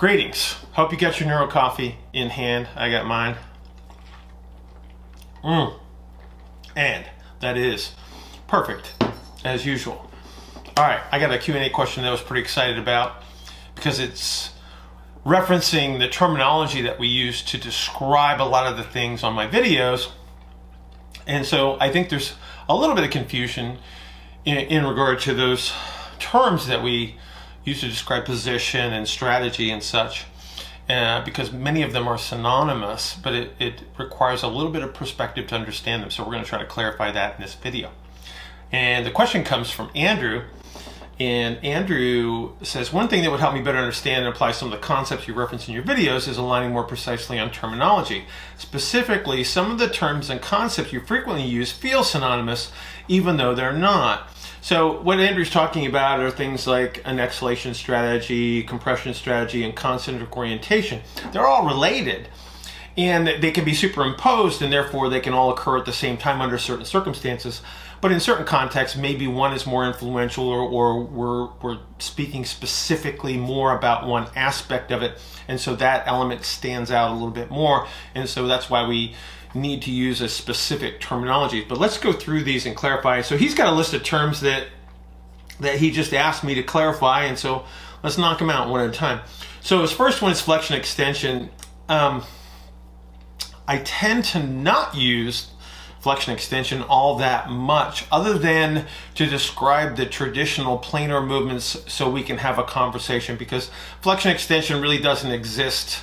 Greetings. Hope you got your Neuro Coffee in hand. I got mine. Mm. And that is perfect, as usual. All right, I got a Q&A question that I was pretty excited about because it's referencing the terminology that we use to describe a lot of the things on my videos. And so I think there's a little bit of confusion in, in regard to those terms that we used to describe position and strategy and such. Uh, because many of them are synonymous, but it, it requires a little bit of perspective to understand them. So we're going to try to clarify that in this video. And the question comes from Andrew. And Andrew says, one thing that would help me better understand and apply some of the concepts you reference in your videos is aligning more precisely on terminology. Specifically, some of the terms and concepts you frequently use feel synonymous, even though they're not. So what Andrew's talking about are things like an exhalation strategy, compression strategy, and concentric orientation. They're all related and they can be superimposed and therefore they can all occur at the same time under certain circumstances. But in certain contexts, maybe one is more influential or, or we're, we're speaking specifically more about one aspect of it. And so that element stands out a little bit more. And so that's why we need to use a specific terminology. But let's go through these and clarify. So he's got a list of terms that that he just asked me to clarify, and so let's knock them out one at a time. So his first one is flexion extension. Um, I tend to not use flexion extension all that much other than to describe the traditional planar movements so we can have a conversation because flexion extension really doesn't exist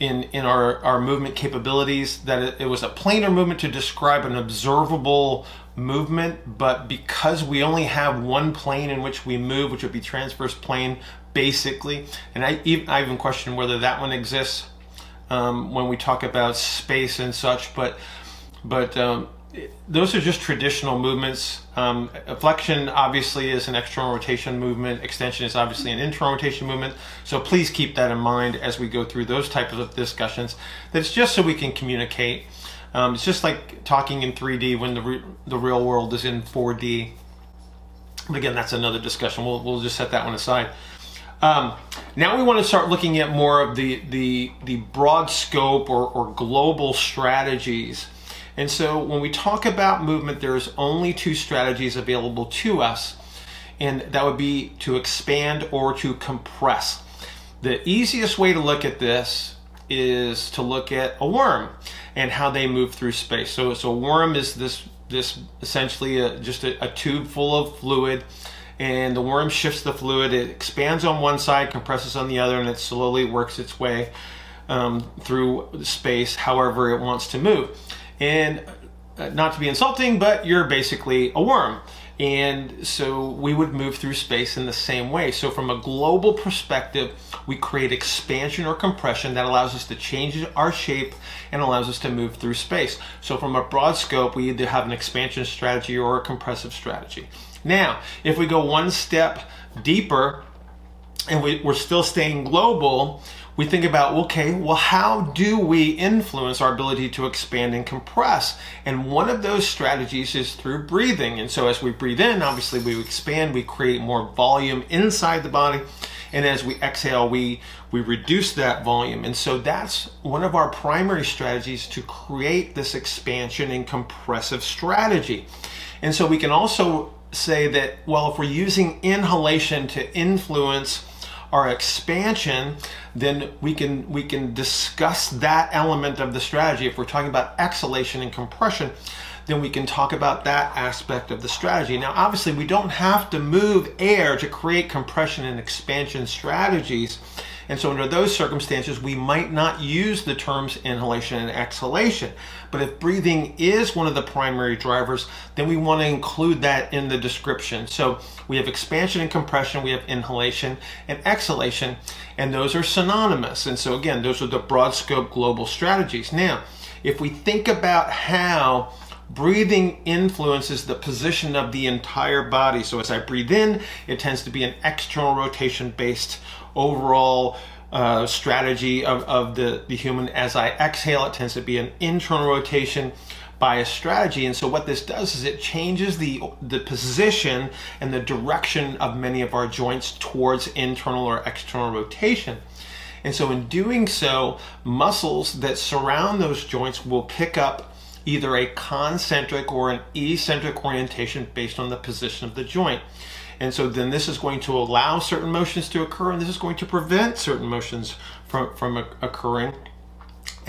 in in our our movement capabilities that it, it, was a planar movement to describe an observable movement but because we only have one plane in which we move which would be transverse plane basically and I even, I even question whether that one exists um, when we talk about space and such but but um, those are just traditional movements. Um, flexion obviously is an external rotation movement. Extension is obviously an internal rotation movement. So please keep that in mind as we go through those types of discussions. That's just so we can communicate. Um, it's just like talking in 3D when the re- the real world is in 4D. But again, that's another discussion. We'll we'll just set that one aside. Um, now we want to start looking at more of the the the broad scope or, or global strategies and so when we talk about movement, there's only two strategies available to us, and that would be to expand or to compress. The easiest way to look at this is to look at a worm and how they move through space. So, so a worm is this this essentially a, just a, a tube full of fluid and the worm shifts the fluid. It expands on one side, compresses on the other, and it slowly works its way um, through space however it wants to move. And uh, not to be insulting, but you're basically a worm. And so we would move through space in the same way. So, from a global perspective, we create expansion or compression that allows us to change our shape and allows us to move through space. So, from a broad scope, we either have an expansion strategy or a compressive strategy. Now, if we go one step deeper and we, are still staying global, we think about, okay, well, how do we influence our ability to expand and compress? And one of those strategies is through breathing. And so as we breathe in, obviously we expand, we create more volume inside the body. And as we exhale, we, we reduce that volume. And so that's one of our primary strategies to create this expansion and compressive strategy. And so we can also say that, well, if we're using inhalation to influence our expansion, then we can we can discuss that element of the strategy. If we're talking about exhalation and compression, then we can talk about that aspect of the strategy. Now, obviously, we don't have to move air to create compression and expansion strategies. And so, under those circumstances, we might not use the terms inhalation and exhalation. But if breathing is one of the primary drivers, then we want to include that in the description. So, we have expansion and compression, we have inhalation and exhalation, and those are synonymous. And so, again, those are the broad scope global strategies. Now, if we think about how breathing influences the position of the entire body. So as I breathe in, it tends to be an external rotation based overall uh, strategy of, of the, the human. As I exhale, it tends to be an internal rotation bias strategy. And so what this does is it changes the, the position and the direction of many of our joints towards internal or external rotation. And so in doing so, muscles that surround those joints will pick up either a concentric or an eccentric orientation based on the position of the joint. And so then this is going to allow certain motions to occur and this is going to prevent certain motions from, from occurring.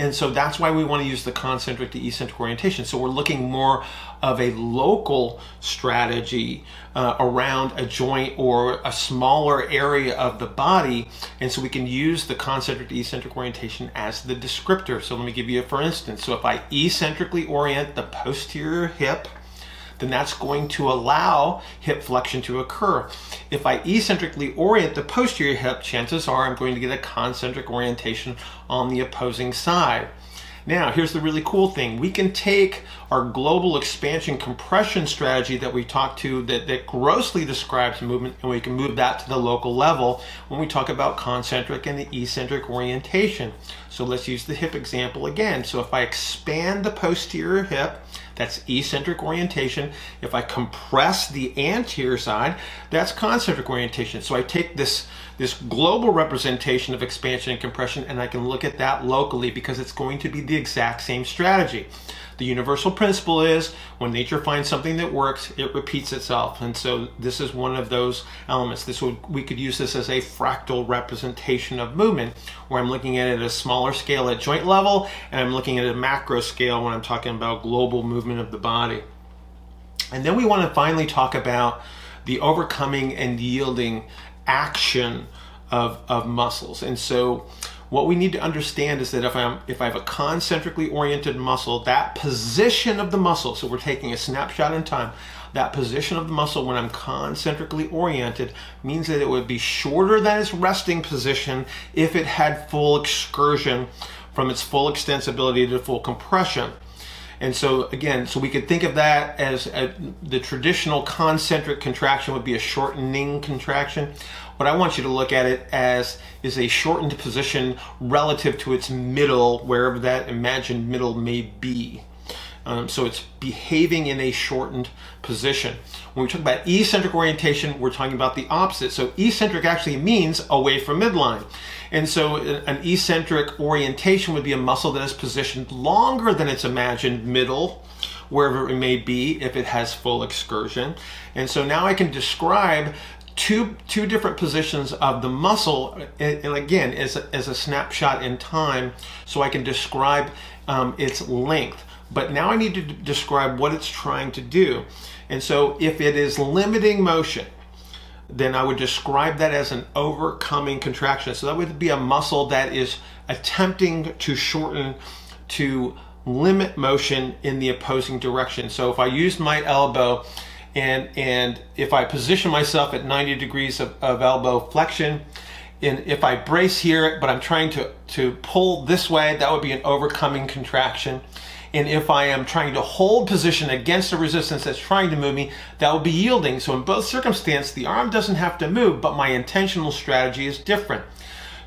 And so that's why we want to use the concentric to eccentric orientation. So we're looking more of a local strategy uh, around a joint or a smaller area of the body. And so we can use the concentric to eccentric orientation as the descriptor. So let me give you a for instance. So if I eccentrically orient the posterior hip, then that's going to allow hip flexion to occur. If I eccentrically orient the posterior hip, chances are I'm going to get a concentric orientation on the opposing side. Now, here's the really cool thing. We can take our global expansion compression strategy that we talked to that, that grossly describes movement and we can move that to the local level when we talk about concentric and the eccentric orientation. So let's use the hip example again. So if I expand the posterior hip, that's eccentric orientation. If I compress the anterior side, that's concentric orientation. So I take this, this global representation of expansion and compression and I can look at that locally because it's going to be the exact same strategy. The universal principle is when nature finds something that works, it repeats itself. And so this is one of those elements. This would we could use this as a fractal representation of movement, where I'm looking at it at a smaller scale at joint level, and I'm looking at a macro scale when I'm talking about global movement of the body. And then we want to finally talk about the overcoming and yielding action of, of muscles. And so what we need to understand is that if I'm if I have a concentrically oriented muscle, that position of the muscle, so we're taking a snapshot in time, that position of the muscle when I'm concentrically oriented means that it would be shorter than its resting position if it had full excursion from its full extensibility to full compression. And so again, so we could think of that as a, the traditional concentric contraction would be a shortening contraction. But I want you to look at it as is a shortened position relative to its middle, wherever that imagined middle may be. Um, so it's behaving in a shortened position. When we talk about eccentric orientation, we're talking about the opposite. So eccentric actually means away from midline. And so an eccentric orientation would be a muscle that is positioned longer than its imagined middle, wherever it may be, if it has full excursion. And so now I can describe two two different positions of the muscle and, and again as a, as a snapshot in time so I can describe um, its length but now I need to describe what it's trying to do and so if it is limiting motion then I would describe that as an overcoming contraction. So that would be a muscle that is attempting to shorten to limit motion in the opposing direction. So if I use my elbow and and if I position myself at 90 degrees of, of elbow flexion and if I brace here but I'm trying to to pull this way that would be an overcoming contraction and if I am trying to hold position against a resistance that's trying to move me that would be yielding so in both circumstances the arm doesn't have to move but my intentional strategy is different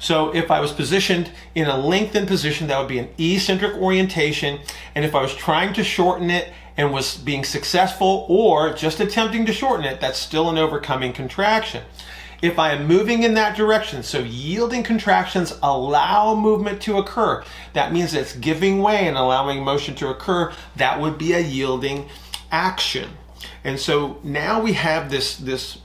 so if I was positioned in a lengthened position, that would be an eccentric orientation. And if I was trying to shorten it and was being successful or just attempting to shorten it, that's still an overcoming contraction. If I am moving in that direction, so yielding contractions allow movement to occur. That means it's giving way and allowing motion to occur. That would be a yielding action. And so now we have this, this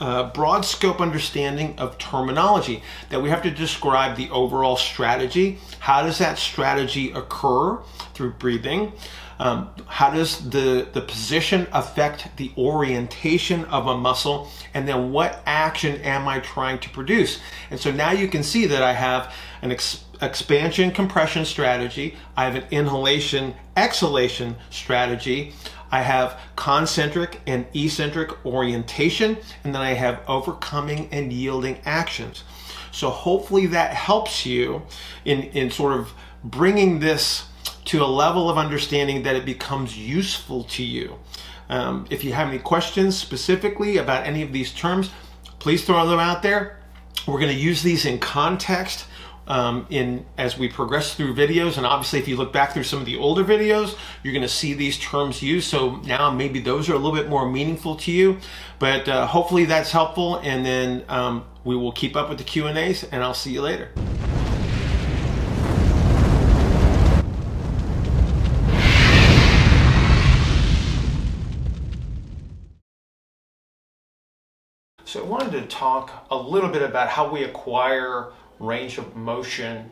uh, broad scope understanding of terminology that we have to describe the overall strategy. How does that strategy occur through breathing? Um, how does the, the position affect the orientation of a muscle? And then what action am I trying to produce? And so now you can see that I have an ex- expansion compression strategy, I have an inhalation exhalation strategy. I have concentric and eccentric orientation, and then I have overcoming and yielding actions. So hopefully that helps you in, in sort of bringing this to a level of understanding that it becomes useful to you. Um, if you have any questions specifically about any of these terms, please throw them out there. We're going to use these in context um, in as we progress through videos. And obviously, if you look back through some of the older videos, you're going to see these terms used. So now maybe those are a little bit more meaningful to you. But uh, hopefully that's helpful. And then um, we will keep up with the Q and A's, and I'll see you later. Wanted to talk a little bit about how we acquire range of motion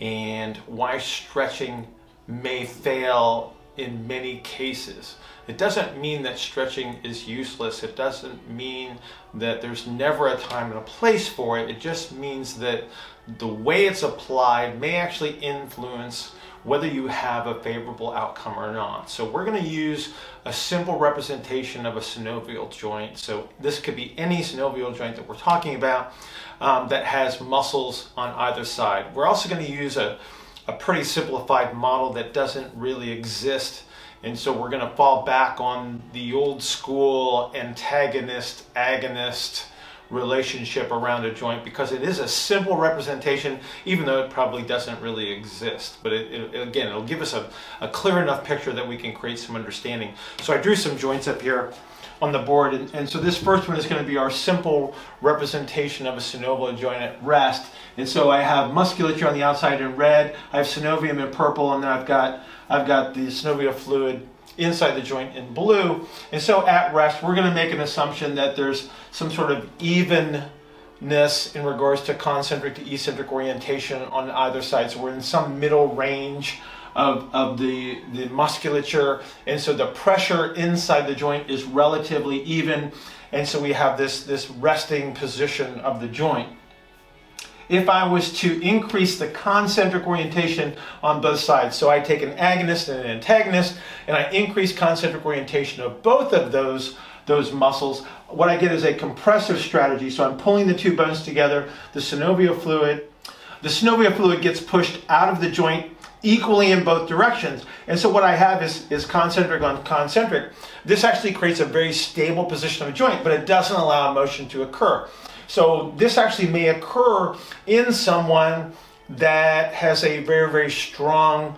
and why stretching may fail in many cases. It doesn't mean that stretching is useless. It doesn't mean that there's never a time and a place for it. It just means that the way it's applied may actually influence whether you have a favorable outcome or not. So we're going to use a simple representation of a synovial joint. So this could be any synovial joint that we're talking about um, that has muscles on either side. We're also going to use a, a pretty simplified model that doesn't really exist and so we're going to fall back on the old school antagonist agonist relationship around a joint because it is a simple representation, even though it probably doesn't really exist. But it, it, again, it'll give us a, a clear enough picture that we can create some understanding. So I drew some joints up here on the board. And, and, so this first one is going to be our simple representation of a synovial joint at rest. And so I have musculature on the outside in red, I have synovium in purple, and then I've got, I've got the synovial fluid inside the joint in blue. And so at rest, we're going to make an assumption that there's some sort of evenness in regards to concentric to eccentric orientation on either side. So we're in some middle range of, of the, the musculature. And so the pressure inside the joint is relatively even. And so we have this, this resting position of the joint if I was to increase the concentric orientation on both sides. So I take an agonist and an antagonist, and I increase concentric orientation of both of those, those muscles. What I get is a compressive strategy. So I'm pulling the two bones together, the synovial fluid. The synovial fluid gets pushed out of the joint equally in both directions. And so what I have is, is concentric on concentric. This actually creates a very stable position of a joint, but it doesn't allow motion to occur. So this actually may occur in someone that has a very, very strong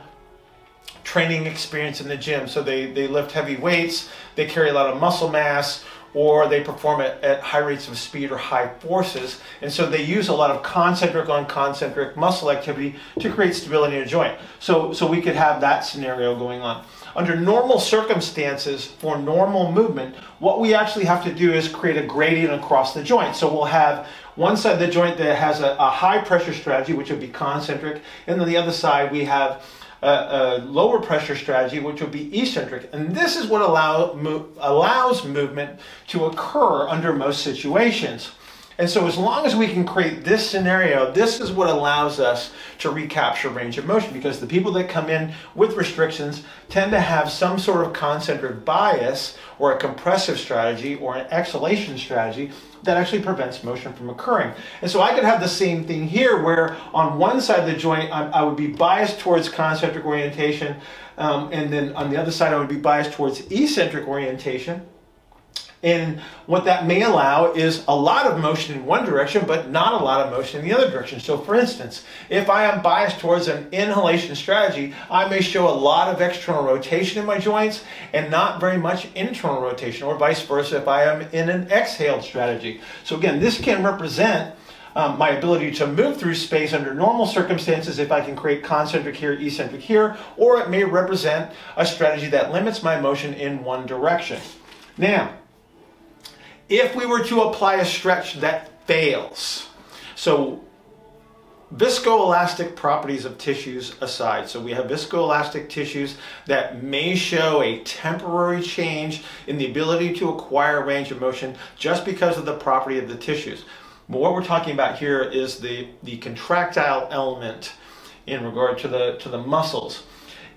training experience in the gym. So they, they lift heavy weights, they carry a lot of muscle mass, or they perform at, at high rates of speed or high forces. And so they use a lot of concentric on concentric muscle activity to create stability in a joint. So, so we could have that scenario going on. Under normal circumstances, for normal movement, what we actually have to do is create a gradient across the joint. So we'll have one side of the joint that has a, a high pressure strategy, which would be concentric, and then the other side we have a, a, lower pressure strategy, which would be eccentric. And this is what allow, mo- allows movement to occur under most situations. And so, as long as we can create this scenario, this is what allows us to recapture range of motion because the people that come in with restrictions tend to have some sort of concentric bias or a compressive strategy or an exhalation strategy that actually prevents motion from occurring. And so I could have the same thing here where on one side of the joint I, I would be biased towards concentric orientation um, and then on the other side I would be biased towards eccentric orientation. And what that may allow is a lot of motion in one direction, but not a lot of motion in the other direction. So, for instance, if I am biased towards an inhalation strategy, I may show a lot of external rotation in my joints and not very much internal rotation, or vice versa if I am in an exhaled strategy. So, again, this can represent um, my ability to move through space under normal circumstances if I can create concentric here, eccentric here, or it may represent a strategy that limits my motion in one direction. Now, if we were to apply a stretch that fails, so viscoelastic properties of tissues aside. So we have viscoelastic tissues that may show a temporary change in the ability to acquire range of motion just because of the property of the tissues. But what we're talking about here is the, the contractile element in regard to the, to the muscles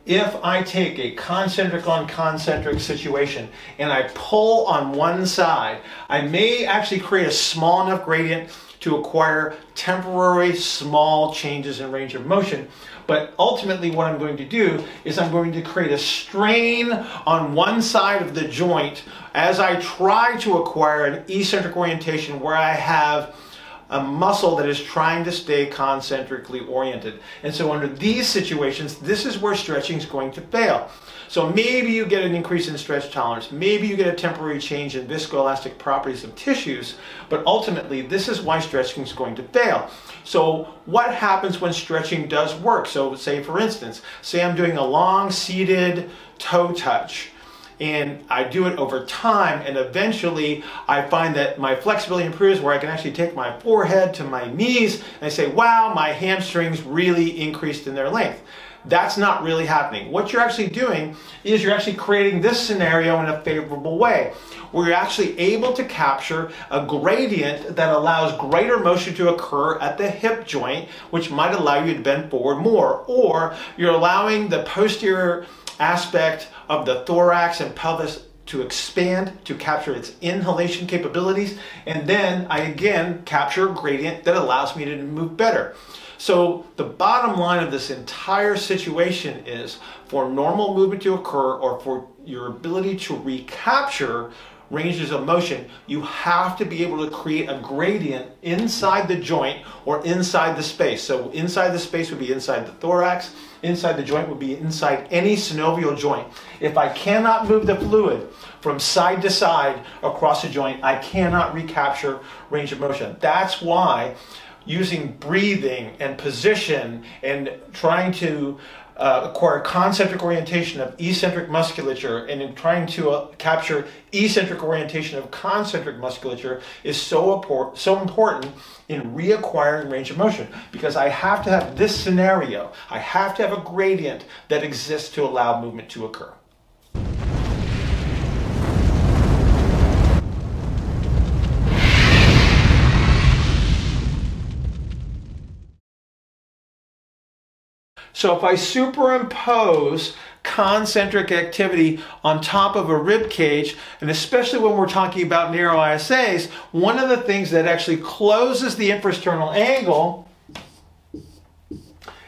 if I take a concentric on concentric situation and I pull on one side, I may actually create a small enough gradient to acquire temporary small changes in range of motion. But ultimately, what I'm going to do is I'm going to create a strain on one side of the joint as I try to acquire an eccentric orientation where I have a muscle that is trying to stay concentrically oriented. And so under these situations, this is where stretching is going to fail. So maybe you get an increase in stretch tolerance, maybe you get a temporary change in viscoelastic properties of tissues, but ultimately this is why stretching is going to fail. So what happens when stretching does work? So say for instance, say I'm doing a long seated toe touch and I do it over time, and eventually I find that my flexibility improves where I can actually take my forehead to my knees and I say, wow, my hamstrings really increased in their length. That's not really happening. What you're actually doing is you're actually creating this scenario in a favorable way, where you're actually able to capture a gradient that allows greater motion to occur at the hip joint, which might allow you to bend forward more, or you're allowing the posterior aspect of the thorax and pelvis to expand to capture its inhalation capabilities and then I again capture a gradient that allows me to move better. So the bottom line of this entire situation is for normal movement to occur or for your ability to recapture ranges of motion, you have to be able to create a gradient inside the joint or inside the space. So inside the space would be inside the thorax, inside the joint would be inside any synovial joint. If I cannot move the fluid from side to side across the joint, I cannot recapture range of motion. That's why using breathing and position and trying to uh, acquire concentric orientation of eccentric musculature and in trying to uh, capture eccentric orientation of concentric musculature is so so important in reacquiring range of motion because I have to have this scenario. I have to have a gradient that exists to allow movement to occur. So if I superimpose concentric activity on top of a rib cage, and especially when we're talking about narrow ISAs, one of the things that actually closes the infrasternal angle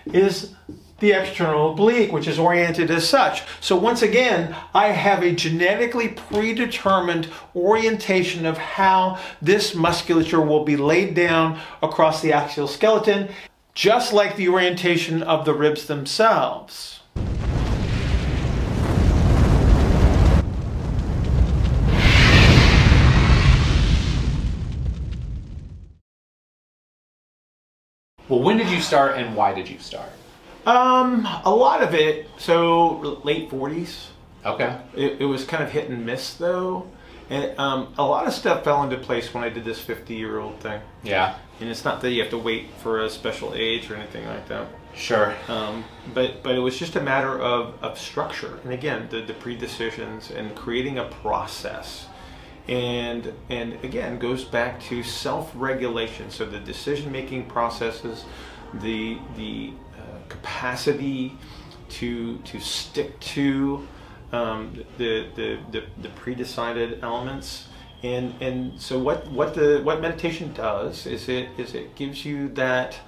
is the external oblique, which is oriented as such. So once again, I have a genetically predetermined orientation of how this musculature will be laid down across the axial skeleton just like the orientation of the ribs themselves. Well, when did you start and why did you start? Um, a lot of it, so late 40s. Okay. It, it was kind of hit and miss though. And um, a lot of stuff fell into place when I did this 50 year old thing. Yeah. And it's not that you have to wait for a special age or anything like that. Sure. Um, but but it was just a matter of, of structure. And again, the, the predecisions and creating a process. And and again goes back to self-regulation. So the decision-making processes, the the uh, capacity to to stick to um, the, the, the, the pre-decided elements. And and so what what the what meditation does is it is it gives you that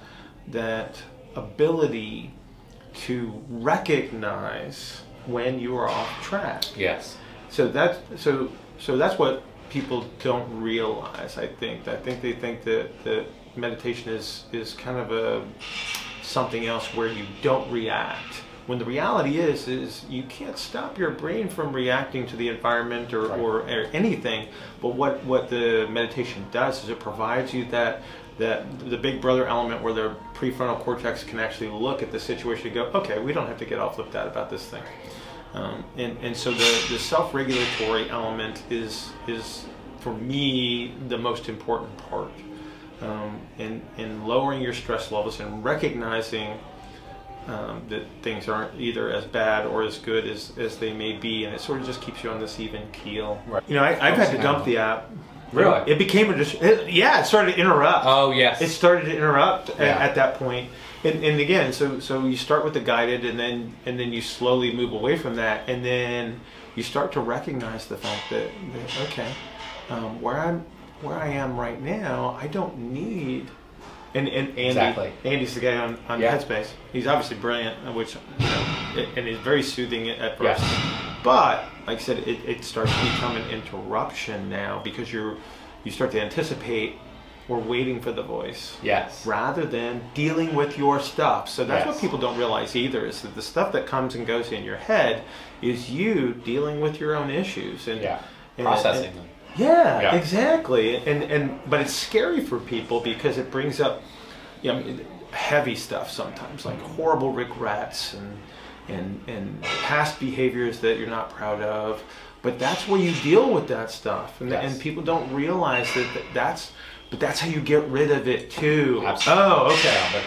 that ability to recognize when you are off track. Yes. so that's so so that's what people don't realize i think. I think they think that that meditation is is kind of a something else where you don't react when the reality is is you can't stop your brain from reacting to the environment or, Right. or, or anything but what what the meditation does is it provides you that that the big brother element where the prefrontal cortex can actually look at the situation and go okay we don't have to get all flipped out about this thing um, and, and so the, the self-regulatory element is is for me the most important part um, in, in lowering your stress levels and recognizing um, that things aren't either as bad or as good as, as they may be, and it sort of just keeps you on this even keel. Right. You know, I, I've had to dump the app. Really? It became a dis- it, yeah. It started to interrupt. Oh yes. It started to interrupt Yeah. at, that point, and, and again, so so you start with the guided, and then and then you slowly move away from that, and then you start to recognize the fact that, that okay, um, where I'm where I am right now, I don't need. And, and Andy, Exactly. Andy's the guy on, on Yeah. Headspace. He's obviously brilliant, uh, which you know, and is very soothing at first. Yes. But like I said, it, it starts to become an interruption now because you're you start to anticipate or waiting for the voice yes. rather than dealing with your stuff. So that's what people don't realize either is that the stuff that comes and goes in your head is you dealing with your own issues and Yeah. and- Processing and- them. Yeah, Yeah. exactly. And and but it's scary for people because it brings up you know, heavy stuff sometimes, like horrible regrets and and and past behaviors that you're not proud of. But that's where you deal with that stuff, and, Yes. and people don't realize that, that that's. But that's how you get rid of it too. Absolutely. Oh, okay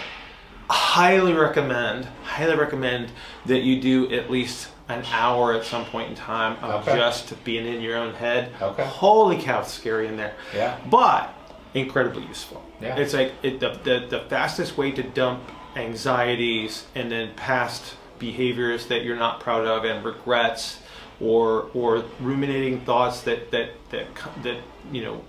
highly recommend highly recommend that you do at least an hour at some point in time of Okay. just being in your own head Okay. holy cow it's scary in there Yeah. but incredibly useful Yeah. it's like it, the, the, the fastest way to dump anxieties and then past behaviors that you're not proud of and regrets or or ruminating thoughts that that that that you know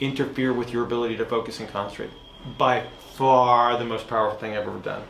interfere with your ability to focus and concentrate by far the most powerful thing I've ever done